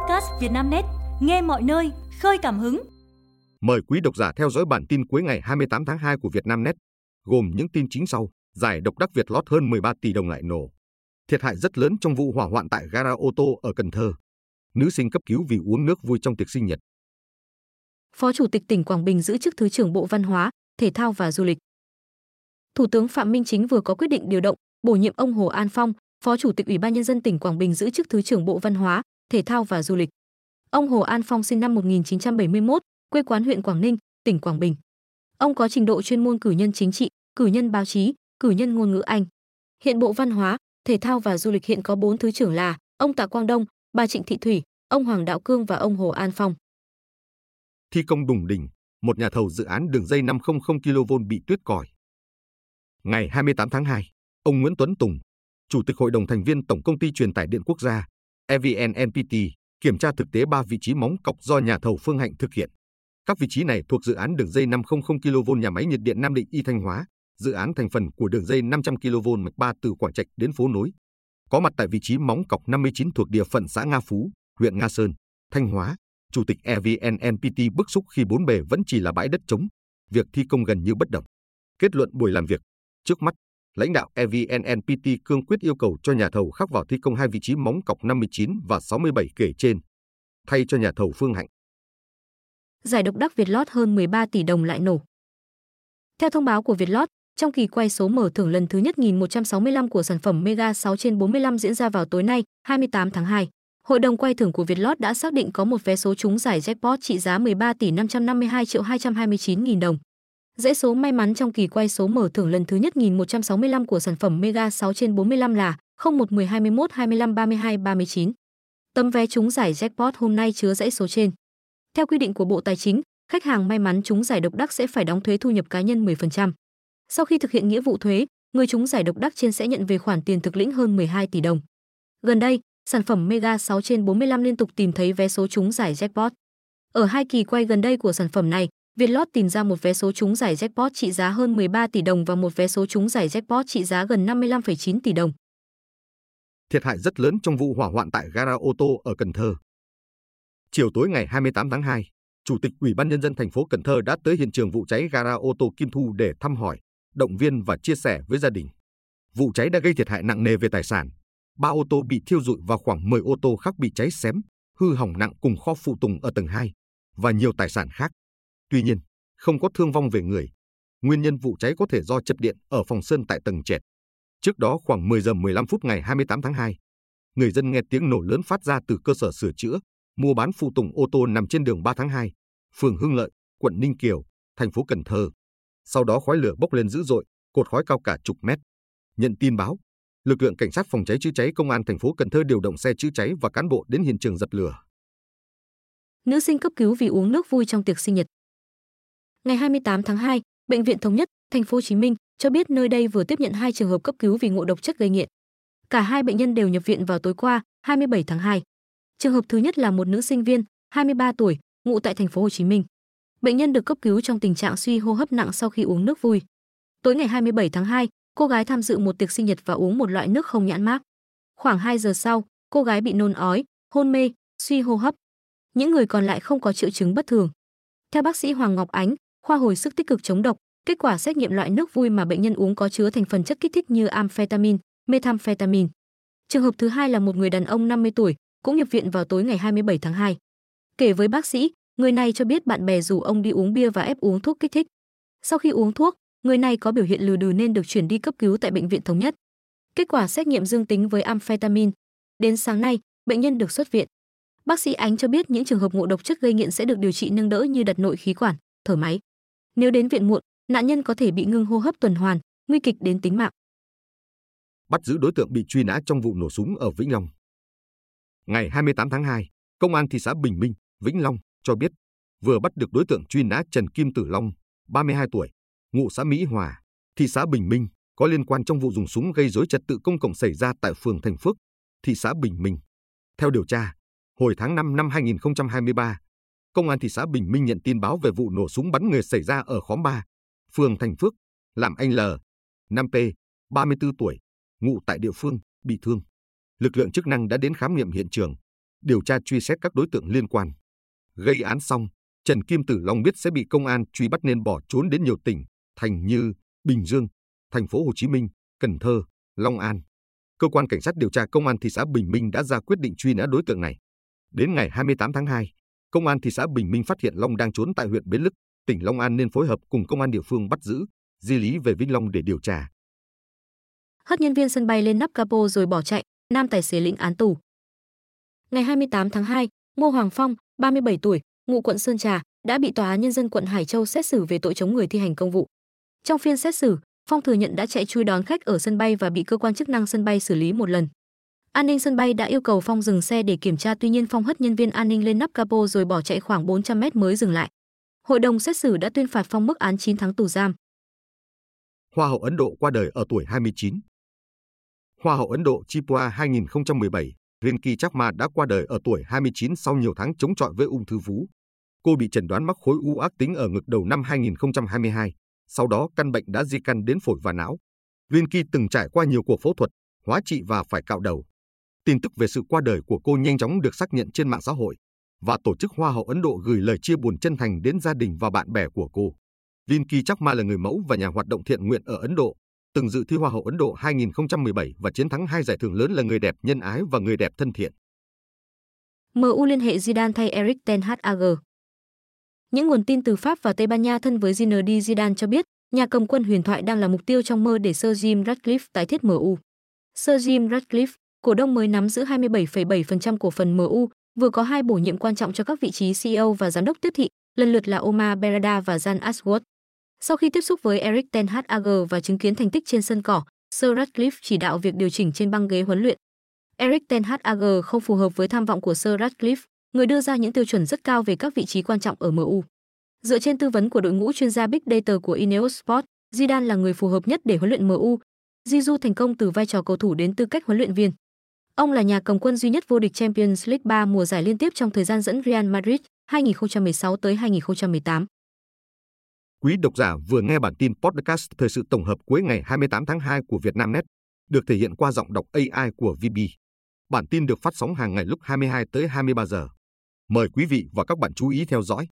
podcast Vietnamnet, nghe mọi nơi, khơi cảm hứng. Mời quý độc giả theo dõi bản tin cuối ngày 28 tháng 2 của Vietnamnet, gồm những tin chính sau. Giải độc đắc Việt lót hơn 13 tỷ đồng lại nổ. Thiệt hại rất lớn trong vụ hỏa hoạn tại gara ô tô ở Cần Thơ. Nữ sinh cấp cứu vì uống nước vui trong tiệc sinh nhật. Phó Chủ tịch tỉnh Quảng Bình giữ chức Thứ trưởng Bộ Văn hóa, Thể thao và Du lịch. Thủ tướng Phạm Minh Chính vừa có quyết định điều động, bổ nhiệm ông Hồ An Phong, Phó Chủ tịch Ủy ban nhân dân tỉnh Quảng Bình giữ chức Thứ trưởng Bộ Văn hóa, Thể thao và Du lịch. Ông Hồ An Phong sinh năm 1971, quê quán huyện Quảng Ninh, tỉnh Quảng Bình. Ông có trình độ chuyên môn cử nhân chính trị, cử nhân báo chí, cử nhân ngôn ngữ Anh. Hiện Bộ Văn hóa, Thể thao và Du lịch hiện có 4 thứ trưởng là ông Tạ Quang Đông, bà Trịnh Thị Thủy, ông Hoàng Đạo Cương và ông Hồ An Phong. Thi công đùng đỉnh, một nhà thầu dự án đường dây 500 kV bị tuyết còi. Ngày 28 tháng 2, ông Nguyễn Tuấn Tùng, Chủ tịch Hội đồng thành viên Tổng công ty truyền tải điện quốc gia, EVN NPT, kiểm tra thực tế 3 vị trí móng cọc do nhà thầu Phương Hạnh thực hiện. Các vị trí này thuộc dự án đường dây 500 kV nhà máy nhiệt điện Nam Định Y Thanh Hóa, dự án thành phần của đường dây 500 kV mạch 3 từ Quảng Trạch đến phố nối. Có mặt tại vị trí móng cọc 59 thuộc địa phận xã Nga Phú, huyện Nga Sơn, Thanh Hóa. Chủ tịch EVN NPT bức xúc khi bốn bề vẫn chỉ là bãi đất trống, việc thi công gần như bất động. Kết luận buổi làm việc, trước mắt lãnh đạo EVNNPT cương quyết yêu cầu cho nhà thầu khắc vào thi công hai vị trí móng cọc 59 và 67 kể trên, thay cho nhà thầu Phương Hạnh. Giải độc đắc Việt Lót hơn 13 tỷ đồng lại nổ. Theo thông báo của Việt Lót, trong kỳ quay số mở thưởng lần thứ nhất 1165 của sản phẩm Mega 6 trên 45 diễn ra vào tối nay, 28 tháng 2, Hội đồng quay thưởng của Vietlott đã xác định có một vé số trúng giải jackpot trị giá 13 tỷ 552 triệu 229 nghìn đồng. Dãy số may mắn trong kỳ quay số mở thưởng lần thứ nhất 1165 của sản phẩm Mega 6 trên 45 là 01 10 21 25 32 39. Tấm vé trúng giải jackpot hôm nay chứa dãy số trên. Theo quy định của Bộ Tài chính, khách hàng may mắn trúng giải độc đắc sẽ phải đóng thuế thu nhập cá nhân 10%. Sau khi thực hiện nghĩa vụ thuế, người trúng giải độc đắc trên sẽ nhận về khoản tiền thực lĩnh hơn 12 tỷ đồng. Gần đây, sản phẩm Mega 6 trên 45 liên tục tìm thấy vé số trúng giải jackpot. Ở hai kỳ quay gần đây của sản phẩm này, Vietlott tìm ra một vé số trúng giải jackpot trị giá hơn 13 tỷ đồng và một vé số trúng giải jackpot trị giá gần 55,9 tỷ đồng. Thiệt hại rất lớn trong vụ hỏa hoạn tại gara ô tô ở Cần Thơ. Chiều tối ngày 28 tháng 2, Chủ tịch Ủy ban nhân dân thành phố Cần Thơ đã tới hiện trường vụ cháy gara ô tô Kim Thu để thăm hỏi, động viên và chia sẻ với gia đình. Vụ cháy đã gây thiệt hại nặng nề về tài sản. Ba ô tô bị thiêu rụi và khoảng 10 ô tô khác bị cháy xém, hư hỏng nặng cùng kho phụ tùng ở tầng 2 và nhiều tài sản khác. Tuy nhiên, không có thương vong về người. Nguyên nhân vụ cháy có thể do chập điện ở phòng sơn tại tầng trệt. Trước đó khoảng 10 giờ 15 phút ngày 28 tháng 2, người dân nghe tiếng nổ lớn phát ra từ cơ sở sửa chữa, mua bán phụ tùng ô tô nằm trên đường 3 tháng 2, phường Hưng Lợi, quận Ninh Kiều, thành phố Cần Thơ. Sau đó khói lửa bốc lên dữ dội, cột khói cao cả chục mét. Nhận tin báo, lực lượng cảnh sát phòng cháy chữa cháy công an thành phố Cần Thơ điều động xe chữa cháy và cán bộ đến hiện trường dập lửa. Nữ sinh cấp cứu vì uống nước vui trong tiệc sinh nhật. Ngày 28 tháng 2, bệnh viện Thống nhất, thành phố Hồ Chí Minh cho biết nơi đây vừa tiếp nhận hai trường hợp cấp cứu vì ngộ độc chất gây nghiện. Cả hai bệnh nhân đều nhập viện vào tối qua, 27 tháng 2. Trường hợp thứ nhất là một nữ sinh viên, 23 tuổi, ngụ tại thành phố Hồ Chí Minh. Bệnh nhân được cấp cứu trong tình trạng suy hô hấp nặng sau khi uống nước vui. Tối ngày 27 tháng 2, cô gái tham dự một tiệc sinh nhật và uống một loại nước không nhãn mác. Khoảng 2 giờ sau, cô gái bị nôn ói, hôn mê, suy hô hấp. Những người còn lại không có triệu chứng bất thường. Theo bác sĩ Hoàng Ngọc Ánh, khoa hồi sức tích cực chống độc, kết quả xét nghiệm loại nước vui mà bệnh nhân uống có chứa thành phần chất kích thích như amphetamine, methamphetamine. Trường hợp thứ hai là một người đàn ông 50 tuổi, cũng nhập viện vào tối ngày 27 tháng 2. Kể với bác sĩ, người này cho biết bạn bè rủ ông đi uống bia và ép uống thuốc kích thích. Sau khi uống thuốc, người này có biểu hiện lừ đừ nên được chuyển đi cấp cứu tại bệnh viện thống nhất. Kết quả xét nghiệm dương tính với amphetamine. Đến sáng nay, bệnh nhân được xuất viện. Bác sĩ Ánh cho biết những trường hợp ngộ độc chất gây nghiện sẽ được điều trị nâng đỡ như đặt nội khí quản, thở máy. Nếu đến viện muộn, nạn nhân có thể bị ngưng hô hấp tuần hoàn, nguy kịch đến tính mạng. Bắt giữ đối tượng bị truy nã trong vụ nổ súng ở Vĩnh Long. Ngày 28 tháng 2, Công an thị xã Bình Minh, Vĩnh Long cho biết vừa bắt được đối tượng truy nã Trần Kim Tử Long, 32 tuổi, ngụ xã Mỹ Hòa, thị xã Bình Minh, có liên quan trong vụ dùng súng gây rối trật tự công cộng xảy ra tại phường Thành Phước, thị xã Bình Minh. Theo điều tra, hồi tháng 5 năm 2023, Công an thị xã Bình Minh nhận tin báo về vụ nổ súng bắn người xảy ra ở khóm 3, phường Thành Phước, làm anh L, 5P, 34 tuổi, ngụ tại địa phương, bị thương. Lực lượng chức năng đã đến khám nghiệm hiện trường, điều tra truy xét các đối tượng liên quan. Gây án xong, Trần Kim Tử Long biết sẽ bị công an truy bắt nên bỏ trốn đến nhiều tỉnh, thành như Bình Dương, thành phố Hồ Chí Minh, Cần Thơ, Long An. Cơ quan cảnh sát điều tra công an thị xã Bình Minh đã ra quyết định truy nã đối tượng này. Đến ngày 28 tháng 2, công an thị xã Bình Minh phát hiện Long đang trốn tại huyện Bến Lức, tỉnh Long An nên phối hợp cùng công an địa phương bắt giữ, di lý về Vĩnh Long để điều tra. Hất nhân viên sân bay lên nắp capo rồi bỏ chạy, nam tài xế lĩnh án tù. Ngày 28 tháng 2, Ngô Hoàng Phong, 37 tuổi, ngụ quận Sơn Trà, đã bị tòa án nhân dân quận Hải Châu xét xử về tội chống người thi hành công vụ. Trong phiên xét xử, Phong thừa nhận đã chạy chui đón khách ở sân bay và bị cơ quan chức năng sân bay xử lý một lần. An ninh sân bay đã yêu cầu Phong dừng xe để kiểm tra tuy nhiên Phong hất nhân viên an ninh lên nắp capo rồi bỏ chạy khoảng 400 mét mới dừng lại. Hội đồng xét xử đã tuyên phạt Phong mức án 9 tháng tù giam. Hoa hậu Ấn Độ qua đời ở tuổi 29. Hoa hậu Ấn Độ Chipua 2017, Rinki Chakma đã qua đời ở tuổi 29 sau nhiều tháng chống chọi với ung thư vú. Cô bị chẩn đoán mắc khối u ác tính ở ngực đầu năm 2022, sau đó căn bệnh đã di căn đến phổi và não. Rinki từng trải qua nhiều cuộc phẫu thuật, hóa trị và phải cạo đầu. Tin tức về sự qua đời của cô nhanh chóng được xác nhận trên mạng xã hội và tổ chức Hoa hậu Ấn Độ gửi lời chia buồn chân thành đến gia đình và bạn bè của cô. Vinky Chakma là người mẫu và nhà hoạt động thiện nguyện ở Ấn Độ, từng dự thi Hoa hậu Ấn Độ 2017 và chiến thắng hai giải thưởng lớn là người đẹp nhân ái và người đẹp thân thiện. MU liên hệ Zidane thay Eric Ten Hag. Những nguồn tin từ Pháp và Tây Ban Nha thân với Zinedine Zidane cho biết, nhà cầm quân huyền thoại đang là mục tiêu trong mơ để Sir Jim Ratcliffe tái thiết MU. Sir Jim Ratcliffe, cổ đông mới nắm giữ 27,7% cổ phần MU, vừa có hai bổ nhiệm quan trọng cho các vị trí CEO và giám đốc tiếp thị, lần lượt là Omar Berada và Jan Ashworth. Sau khi tiếp xúc với Eric Ten Hag và chứng kiến thành tích trên sân cỏ, Sir Radcliffe chỉ đạo việc điều chỉnh trên băng ghế huấn luyện. Eric Ten Hag không phù hợp với tham vọng của Sir Radcliffe, người đưa ra những tiêu chuẩn rất cao về các vị trí quan trọng ở MU. Dựa trên tư vấn của đội ngũ chuyên gia Big Data của Ineos Sport, Zidane là người phù hợp nhất để huấn luyện MU. Zizou thành công từ vai trò cầu thủ đến tư cách huấn luyện viên. Ông là nhà cầm quân duy nhất vô địch Champions League 3 mùa giải liên tiếp trong thời gian dẫn Real Madrid 2016 tới 2018. Quý độc giả vừa nghe bản tin podcast thời sự tổng hợp cuối ngày 28 tháng 2 của Vietnamnet, được thể hiện qua giọng đọc AI của VB. Bản tin được phát sóng hàng ngày lúc 22 tới 23 giờ. Mời quý vị và các bạn chú ý theo dõi.